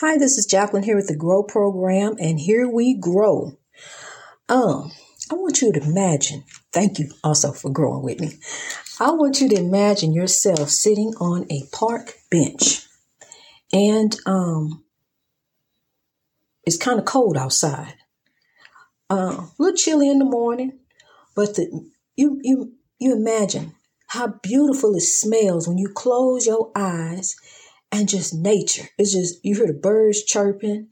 Hi, this is Jacqueline here with the Grow Program, and here we grow. Um, I want you to imagine, thank you also for growing with me. I want you to imagine yourself sitting on a park bench, and um, it's kind of cold outside. Uh, a little chilly in the morning, but the, you you you imagine how beautiful it smells when you close your eyes and just nature. It's just, you hear the birds chirping,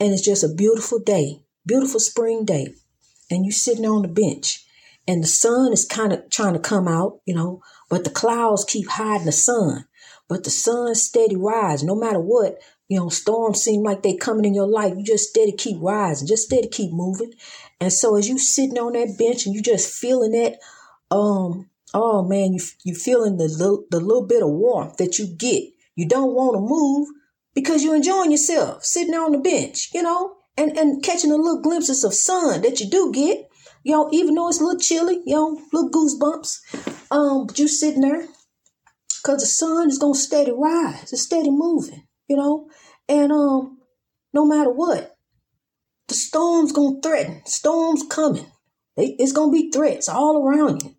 and it's just a beautiful day, beautiful spring day. And you sitting on the bench, and the sun is kind of trying to come out, you know, but the clouds keep hiding the sun. But the sun steady rise, no matter what, you know, storms seem like they coming in your life. You just steady keep rising, just steady keep moving. And so as you sitting on that bench and you just feeling that, um, oh man, you you feeling the little, the little bit of warmth that you get you don't want to move because you're enjoying yourself sitting there on the bench, you know, and, and catching the little glimpses of sun that you do get, you know, even though it's a little chilly, you know, little goosebumps. Um, but you sitting there because the sun is gonna steady rise, it's steady moving, you know, and um, no matter what, the storm's gonna threaten, storm's coming. It's gonna be threats all around you,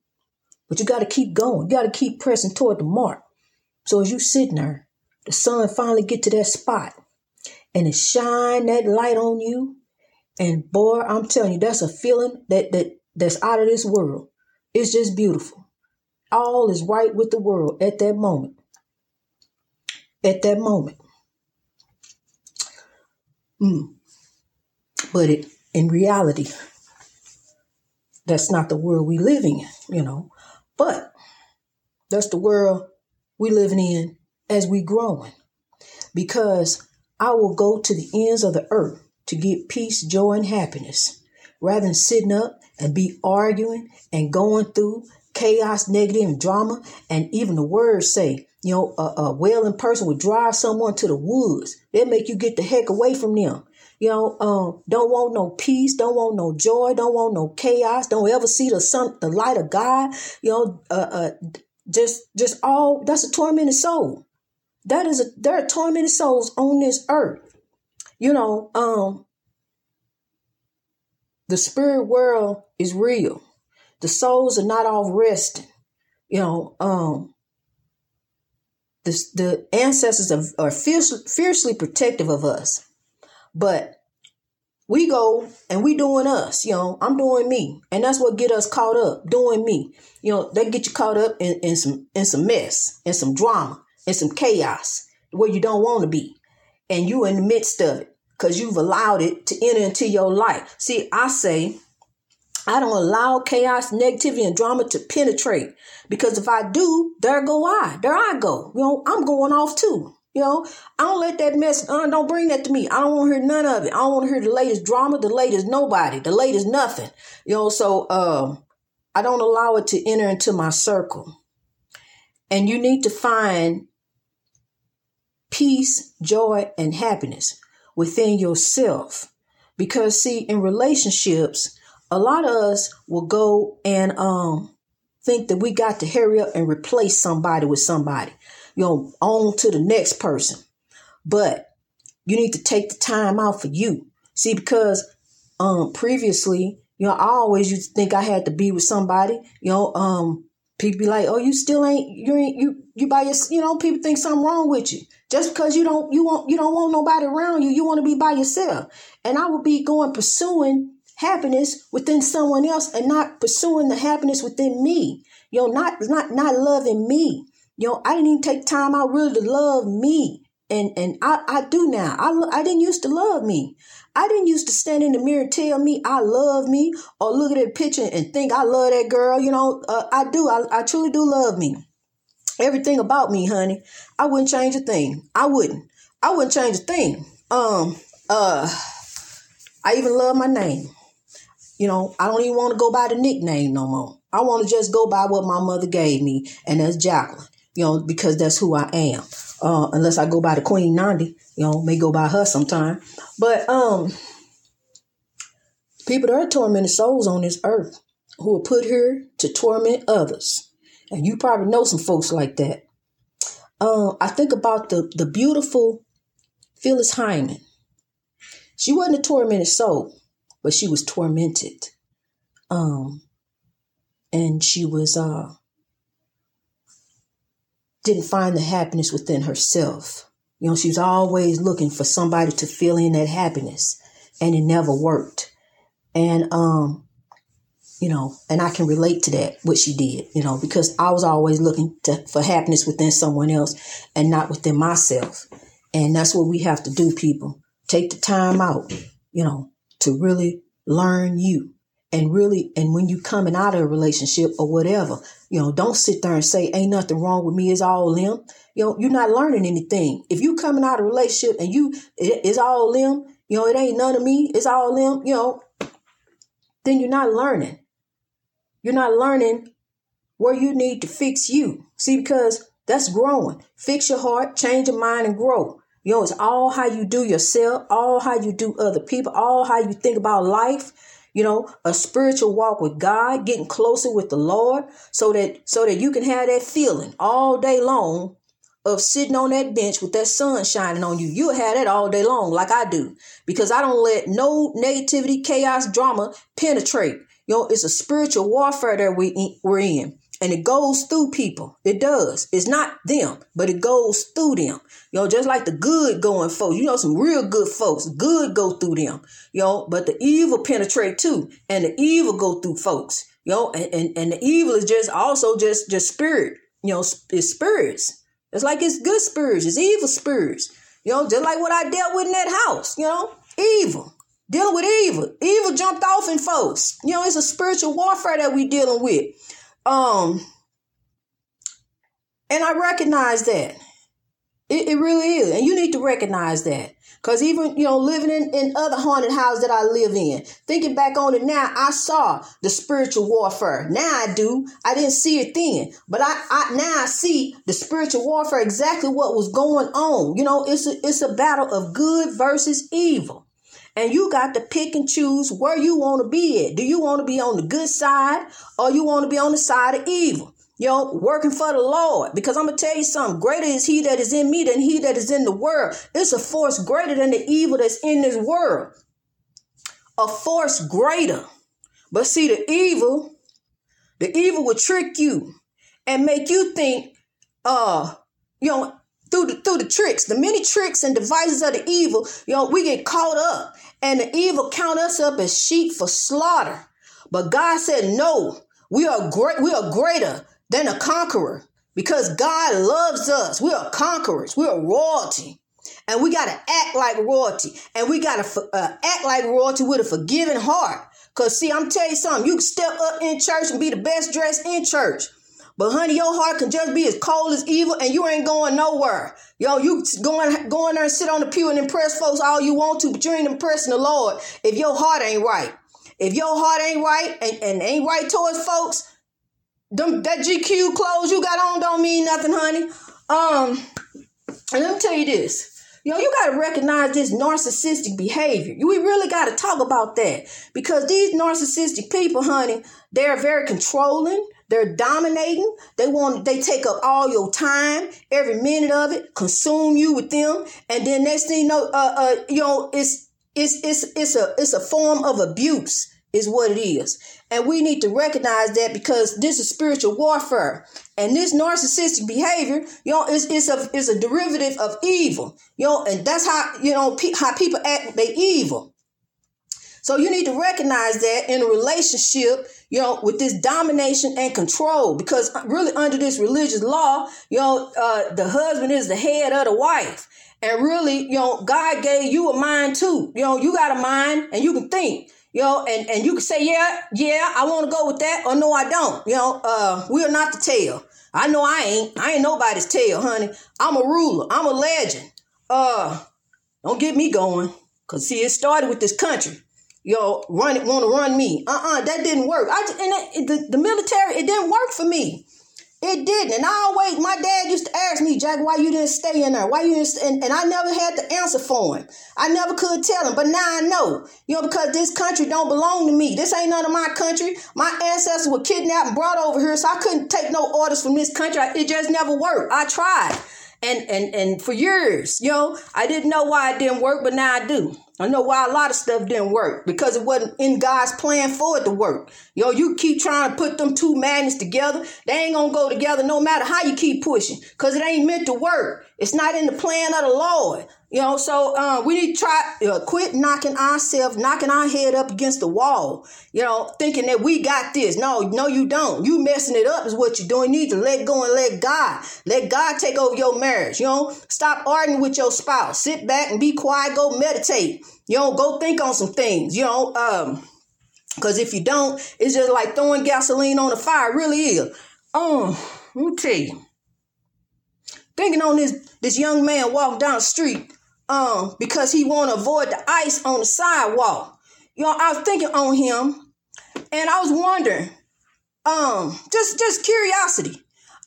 but you got to keep going. You got to keep pressing toward the mark. So as you sitting there, the sun finally get to that spot and it shine that light on you. And boy, I'm telling you, that's a feeling that that that's out of this world. It's just beautiful. All is right with the world at that moment. At that moment. Mm. But it in reality, that's not the world we living in, you know. But that's the world we living in as we growing because I will go to the ends of the earth to get peace, joy, and happiness rather than sitting up and be arguing and going through chaos, negative, and drama. And even the words say, you know, a, a wailing person would drive someone to the woods. They'll make you get the heck away from them. You know, um, don't want no peace, don't want no joy, don't want no chaos, don't ever see the sun, the light of God. You know, uh, uh, just, just all that's a tormented soul. That is a there are tormented souls on this earth. You know, um the spirit world is real. The souls are not all resting. You know, um the, the ancestors are, are fiercely, fiercely protective of us. But we go and we doing us, you know, I'm doing me. And that's what get us caught up, doing me. You know, they get you caught up in, in some in some mess, in some drama and some chaos where you don't want to be. And you in the midst of it because you've allowed it to enter into your life. See, I say, I don't allow chaos, negativity, and drama to penetrate because if I do, there go I. There I go. You know, I'm going off too. You know, I don't let that mess, uh, don't bring that to me. I don't want to hear none of it. I don't want to hear the latest drama, the latest nobody, the latest nothing. You know, so um, I don't allow it to enter into my circle. And you need to find peace, joy, and happiness within yourself. Because see, in relationships, a lot of us will go and um think that we got to hurry up and replace somebody with somebody, you know, on to the next person. But you need to take the time out for you. See, because um previously, you know, I always used to think I had to be with somebody, you know, um people be like, "Oh, you still ain't you ain't you you by your you know." People think something wrong with you just because you don't you want you don't want nobody around you. You want to be by yourself, and I would be going pursuing happiness within someone else and not pursuing the happiness within me. You know, not not not loving me. You know, I didn't even take time out really to love me. And and I, I do now. I, I didn't used to love me. I didn't used to stand in the mirror and tell me I love me or look at that picture and think I love that girl. You know, uh, I do. I, I truly do love me. Everything about me, honey. I wouldn't change a thing. I wouldn't. I wouldn't change a thing. Um, uh, I even love my name. You know, I don't even want to go by the nickname no more. I want to just go by what my mother gave me, and that's Jacqueline. You know, because that's who I am. Uh, unless I go by the Queen Nandi, you know, may go by her sometime. But um, people that are tormented souls on this earth who are put here to torment others. And you probably know some folks like that. Uh, I think about the the beautiful Phyllis Hyman. She wasn't a tormented soul, but she was tormented. Um, and she was uh didn't find the happiness within herself. You know, she was always looking for somebody to fill in that happiness, and it never worked. And um, you know, and I can relate to that what she did, you know, because I was always looking to, for happiness within someone else and not within myself. And that's what we have to do, people. Take the time out, you know, to really learn you and really and when you coming out of a relationship or whatever you know don't sit there and say ain't nothing wrong with me. It's all them you know you're not learning anything. If you coming out of a relationship and you it, it's all them you know it ain't none of me it's all them you know then you're not learning. You're not learning where you need to fix you. See because that's growing. Fix your heart change your mind and grow. You know it's all how you do yourself all how you do other people all how you think about life you know a spiritual walk with god getting closer with the lord so that so that you can have that feeling all day long of sitting on that bench with that sun shining on you. You'll have that all day long like i do because i don't let no negativity chaos drama penetrate. You know it's a spiritual warfare that we, we're in and it goes through people. It does. It's not them, but it goes through them. You know, just like the good going folks. You know, some real good folks. Good go through them. You know, but the evil penetrate too. And the evil go through folks. You know, and, and, and the evil is just also just just spirit. You know, it's spirits. It's like it's good spirits. It's evil spirits. You know, just like what I dealt with in that house. You know, evil. Dealing with evil. Evil jumped off in folks. You know, it's a spiritual warfare that we dealing with. Um, and I recognize that. It, it really is. And you need to recognize that. Because even, you know, living in, in other haunted houses that I live in, thinking back on it now, I saw the spiritual warfare. Now I do. I didn't see it then. But I, I now I see the spiritual warfare, exactly what was going on. You know, it's a, it's a battle of good versus evil. And you got to pick and choose where you want to be at. Do you want to be on the good side or you want to be on the side of evil? You know, working for the Lord. Because I'm going to tell you something. Greater is he that is in me than he that is in the world. It's a force greater than the evil that's in this world. A force greater. But see, the evil, the evil will trick you and make you think, uh, you know, through the through the tricks, the many tricks and devices of the evil, you know, we get caught up and the evil count us up as sheep for slaughter. But God said, No, we are great, we are greater than a conqueror because God loves us. We are conquerors, we are royalty. And we got to act like royalty. And we got to uh, act like royalty with a forgiving heart. Because, see, I'm telling you something. You can step up in church and be the best dressed in church. But honey, your heart can just be as cold as evil, and you ain't going nowhere. Yo, you going going there and sit on the pew and impress folks all you want to, but you ain't impressing the Lord if your heart ain't right. If your heart ain't right and, and ain't right towards folks, them that GQ clothes you got on don't mean nothing, honey. Um, and let me tell you this. Yo, you got to recognize this narcissistic behavior. We really got to talk about that because these narcissistic people, honey, they're very controlling. They're dominating. They want they take up all your time, every minute of it, consume you with them, and then next thing you know, uh, uh, you know, it's it's it's it's a it's a form of abuse, is what it is, and we need to recognize that because this is spiritual warfare, and this narcissistic behavior, you know, is is a is a derivative of evil, you know, and that's how you know pe- how people act. They evil. So you need to recognize that in a relationship, you know, with this domination and control, because really under this religious law, you know, uh, the husband is the head of the wife. And really, you know, God gave you a mind too. You know, you got a mind and you can think. You know, and, and you can say, yeah, yeah, I want to go with that, or no, I don't. You know, uh, we are not the tail. I know I ain't. I ain't nobody's tail, honey. I'm a ruler. I'm a legend. Uh, don't get me going. Cause see, it started with this country yo, run it, want to run me. Uh-uh, that didn't work. I and the, the military, it didn't work for me. It didn't. And I always, my dad used to ask me, Jack, why you didn't stay in there? Why you didn't? And, and I never had the answer for him. I never could tell him. But now I know, you know, because this country don't belong to me. This ain't none of my country. My ancestors were kidnapped and brought over here, so I couldn't take no orders from this country. It just never worked. I tried. And and and for years, you know, I didn't know why it didn't work, but now I do. I know why a lot of stuff didn't work because it wasn't in God's plan for it to work. Yo, you keep trying to put them two magnets together, they ain't gonna go together no matter how you keep pushing because it ain't meant to work. It's not in the plan of the Lord. You know, so uh, we need to try uh, quit knocking ourselves, knocking our head up against the wall. You know, thinking that we got this. No, no, you don't. You messing it up is what you're doing. You need to let go and let God. Let God take over your marriage. You know, stop arguing with your spouse. Sit back and be quiet. Go meditate. You know, go think on some things. You know, um, because if you don't, it's just like throwing gasoline on the fire. It really is. Um, let me tell you. Thinking on this this young man walking down the street um, because he want to avoid the ice on the sidewalk. Know, I was thinking on him, and I was wondering, um, just just curiosity.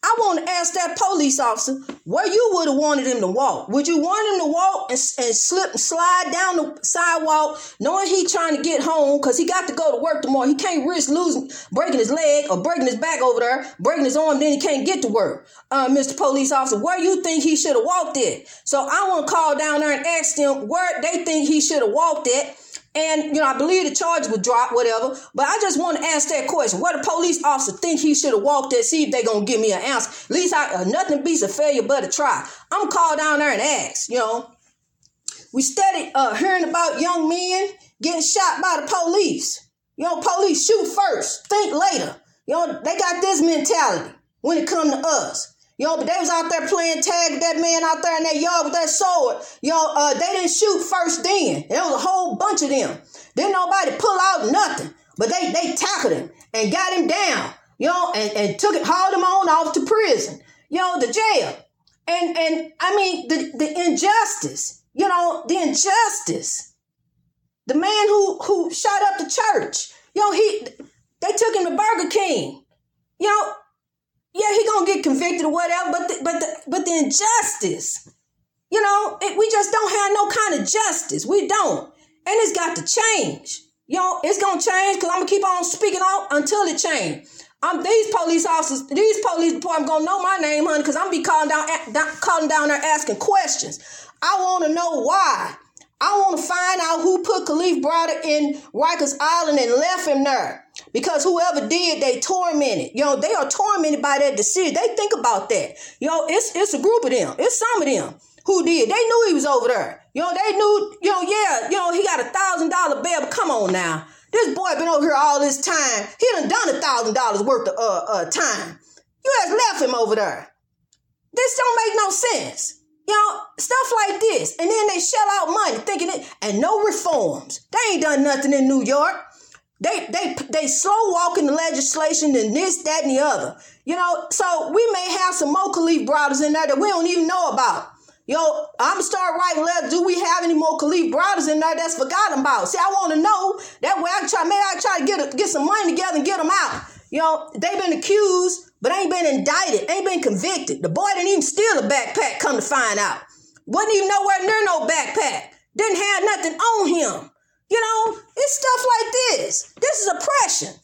I want to ask that police officer where you would have wanted him to walk. Would you want him to walk and, and slip and slide down the sidewalk, knowing he trying to get home because he got to go to work tomorrow? He can't risk losing, breaking his leg or breaking his back over there, breaking his arm, then he can't get to work. Uh, Mr. Police Officer, where you think he should have walked it? So I want to call down there and ask them where they think he should have walked it and, you know, I believe the charge would drop, whatever. But I just want to ask that question. What a police officer think he should have walked there, see if they going to give me an answer. At least I, uh, nothing beats a failure but a try. I'm called down there and ask, you know. We started uh, hearing about young men getting shot by the police. You know, police shoot first, think later. You know, they got this mentality when it come to us. Yo, they was out there playing tag that man out there in that yard with that sword. Yo, uh, they didn't shoot first then. There was a whole bunch of them. Didn't nobody pull out nothing. But they they tackled him and got him down. You and, and took it, hauled him on off to prison. You the jail. And and I mean the, the injustice, you know, the injustice. The man who who shot up the church. Yo, he they took him to Burger King. You know, yeah, he gonna get convicted or whatever, but the, but the, but the injustice, you know, it, we just don't have no kind of justice. We don't, and it's got to change. You know, it's gonna change because I'm gonna keep on speaking out until it change. I'm these police officers, these police department gonna know my name, honey, because I'm be calling down, down, calling down there asking questions. I want to know why. I want to find out who put Kalief Browder in Rikers Island and left him there. Because whoever did, they tormented. You know, they are tormented by that decision. They think about that. You know, it's it's a group of them. It's some of them who did. They knew he was over there. You know, they knew, you know, yeah, you know, he got a thousand dollar bill, but come on now. This boy been over here all this time. He done done a thousand dollars worth of uh, uh time. You just left him over there. This don't make no sense. You know, stuff like this. And then they shell out money thinking it, and no reforms. They ain't done nothing in New York. They they they slow walking the legislation and this, that, and the other. You know, so we may have some more Kalief Browders in there that we don't even know about. Yo, I'm gonna start writing letters. Do we have any more Kalief Browders in there that's forgotten about? See, I want to know. That way I try, maybe I try to get a, get some money together and get them out. You know, they've been accused, but ain't been indicted, ain't been convicted. The boy didn't even steal a backpack, come to find out. Wasn't even nowhere near no backpack. Didn't have nothing on him. You know, it's stuff like this. This is oppression.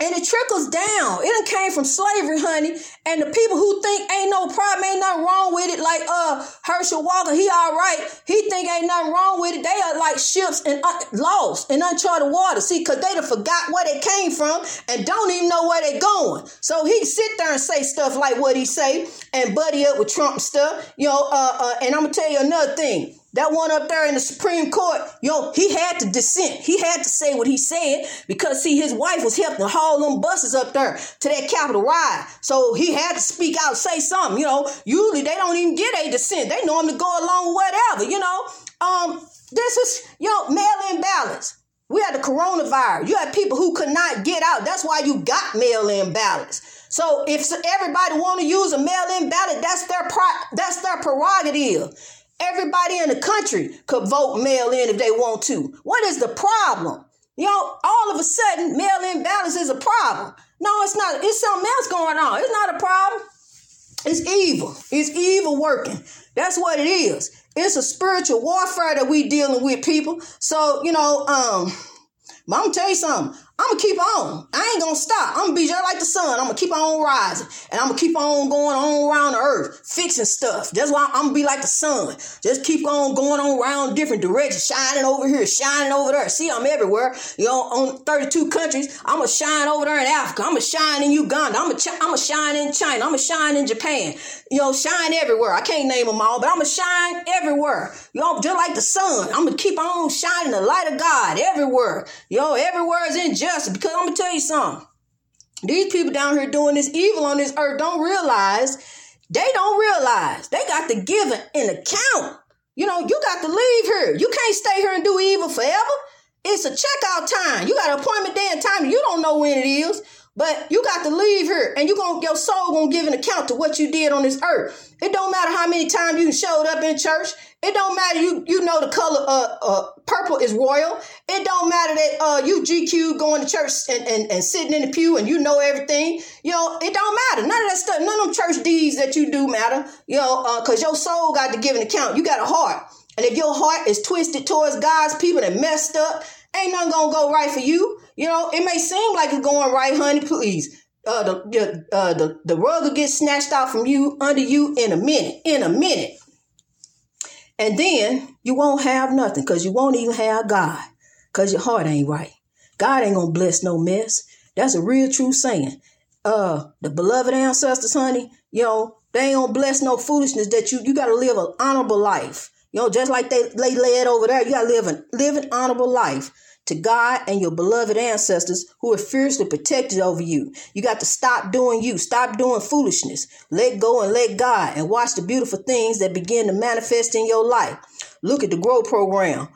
And it trickles down. It came from slavery, honey. And the people who think ain't no problem, ain't nothing wrong with it, like uh Herschel Walker, he all right. He think ain't nothing wrong with it. They are like ships and uh, lost in uncharted water. See, cause they done forgot where they came from and don't even know where they going. So he sit there and say stuff like what he say and buddy up with Trump stuff. You know, uh, uh and I'm gonna tell you another thing. That one up there in the Supreme Court, yo, he had to dissent. He had to say what he said because, see, his wife was helping haul them buses up there to that Capitol ride. So he had to speak out, say something. You know, usually they don't even get a dissent. They normally go along whatever, you know. Um, this is, know, mail-in ballots. We had the coronavirus. You had people who could not get out. That's why you got mail-in ballots. So if everybody want to use a mail-in ballot, that's their pro- that's their prerogative. Everybody in the country could vote mail in if they want to. What is the problem? You know, all of a sudden, mail in ballots is a problem. No, it's not. It's something else going on. It's not a problem. It's evil. It's evil working. That's what it is. It's a spiritual warfare that we dealing with people. So, you know, um, I'm gonna tell you something. I'm gonna keep on. I ain't gonna stop. I'm gonna be just like the sun. I'm gonna keep on rising, and I'm gonna keep on going on around the earth, fixing stuff. That's why I'm gonna be like the sun. Just keep on going on around different directions, shining over here, shining over there. See, I'm everywhere. You know, on 32 countries. I'm gonna shine over there in Africa. I'm gonna shine in Uganda. I'm gonna, ch- I'm gonna shine in China. I'm gonna shine in Japan. You know, shine everywhere. I can't name them all, but I'm gonna shine everywhere. You know, just like the sun. I'm gonna keep on shining the light of God everywhere. You know, everywhere is injustice justice. Because I'm gonna tell you something. These people down here doing this evil on this earth don't realize, they don't realize they got to give an account. You know, you got to leave here. You can't stay here and do evil forever. It's a checkout time. You got an appointment day and time. You don't know when it is. But you got to leave here and you gonna your soul gonna give an account to what you did on this earth. It don't matter how many times you showed up in church. It don't matter you you know the color uh, uh purple is royal. It don't matter that uh you GQ going to church and, and, and sitting in the pew and you know everything. You know, it don't matter. None of that stuff, none of them church deeds that you do matter. You know, uh, cause your soul got to give an account. You got a heart. And if your heart is twisted towards God's people and messed up, ain't nothing gonna go right for you. You know, it may seem like it's going right, honey. Please, uh, the uh, the the rug will get snatched out from you under you in a minute. In a minute, and then you won't have nothing because you won't even have God because your heart ain't right. God ain't gonna bless no mess. That's a real true saying. Uh, the beloved ancestors, honey, you know, they ain't gonna bless no foolishness that you you gotta live an honorable life. You know, just like they, they led over there, you gotta live an live an honorable life to God and your beloved ancestors who are fiercely protected over you. You got to stop doing you, stop doing foolishness, let go and let God, and watch the beautiful things that begin to manifest in your life. Look at the Grow program,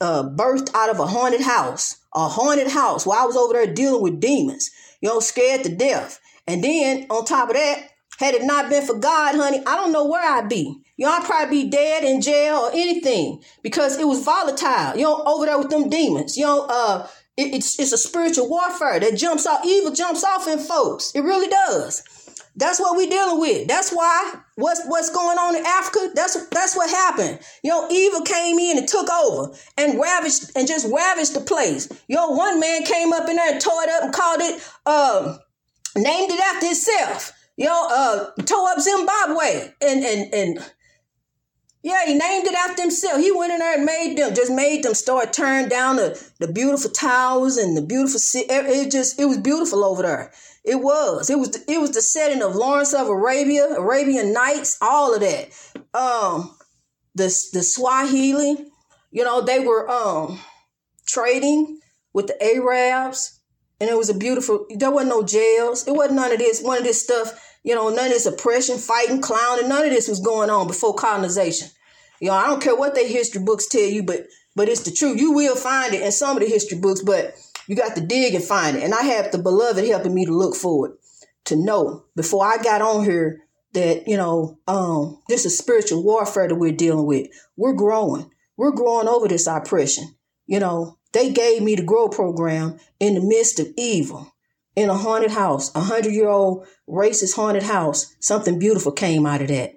uh, birthed out of a haunted house, a haunted house while I was over there dealing with demons, you know, scared to death. And then on top of that, had it not been for God, honey, I don't know where I'd be. You know, I'd probably be dead in jail or anything because it was volatile. You know, over there with them demons. You know, uh, it, it's it's a spiritual warfare that jumps off. Evil jumps off in folks. It really does. That's what we're dealing with. That's why what's what's going on in Africa. That's that's what happened. You know, evil came in and took over and ravaged and just ravaged the place. You know, one man came up in there and tore it up and called it, um, named it after himself. You know, uh, tore up Zimbabwe and and and yeah, he named it after himself. He went in there and made them, just made them start tearing down the, the beautiful towers and the beautiful city. It just, it was beautiful over there. It was. It was. It was the setting of Lawrence of Arabia, Arabian Nights, all of that. Um, the the Swahili, you know, they were um trading with the Arabs, and it was a beautiful. There wasn't no jails. It wasn't none of this. One of this stuff. You know, none of this oppression, fighting, clowning. None of this was going on before colonization. You know, I don't care what their history books tell you, but but it's the truth. You will find it in some of the history books, but you got to dig and find it. And I have the beloved helping me to look for it, to know before I got on here that, you know, um, this is spiritual warfare that we're dealing with. We're growing. We're growing over this oppression. You know, they gave me the grow program in the midst of evil. In a haunted house, a hundred year old racist haunted house, something beautiful came out of that.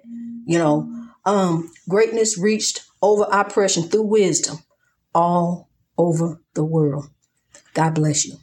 You know, um, greatness reached over oppression through wisdom all over the world. God bless you.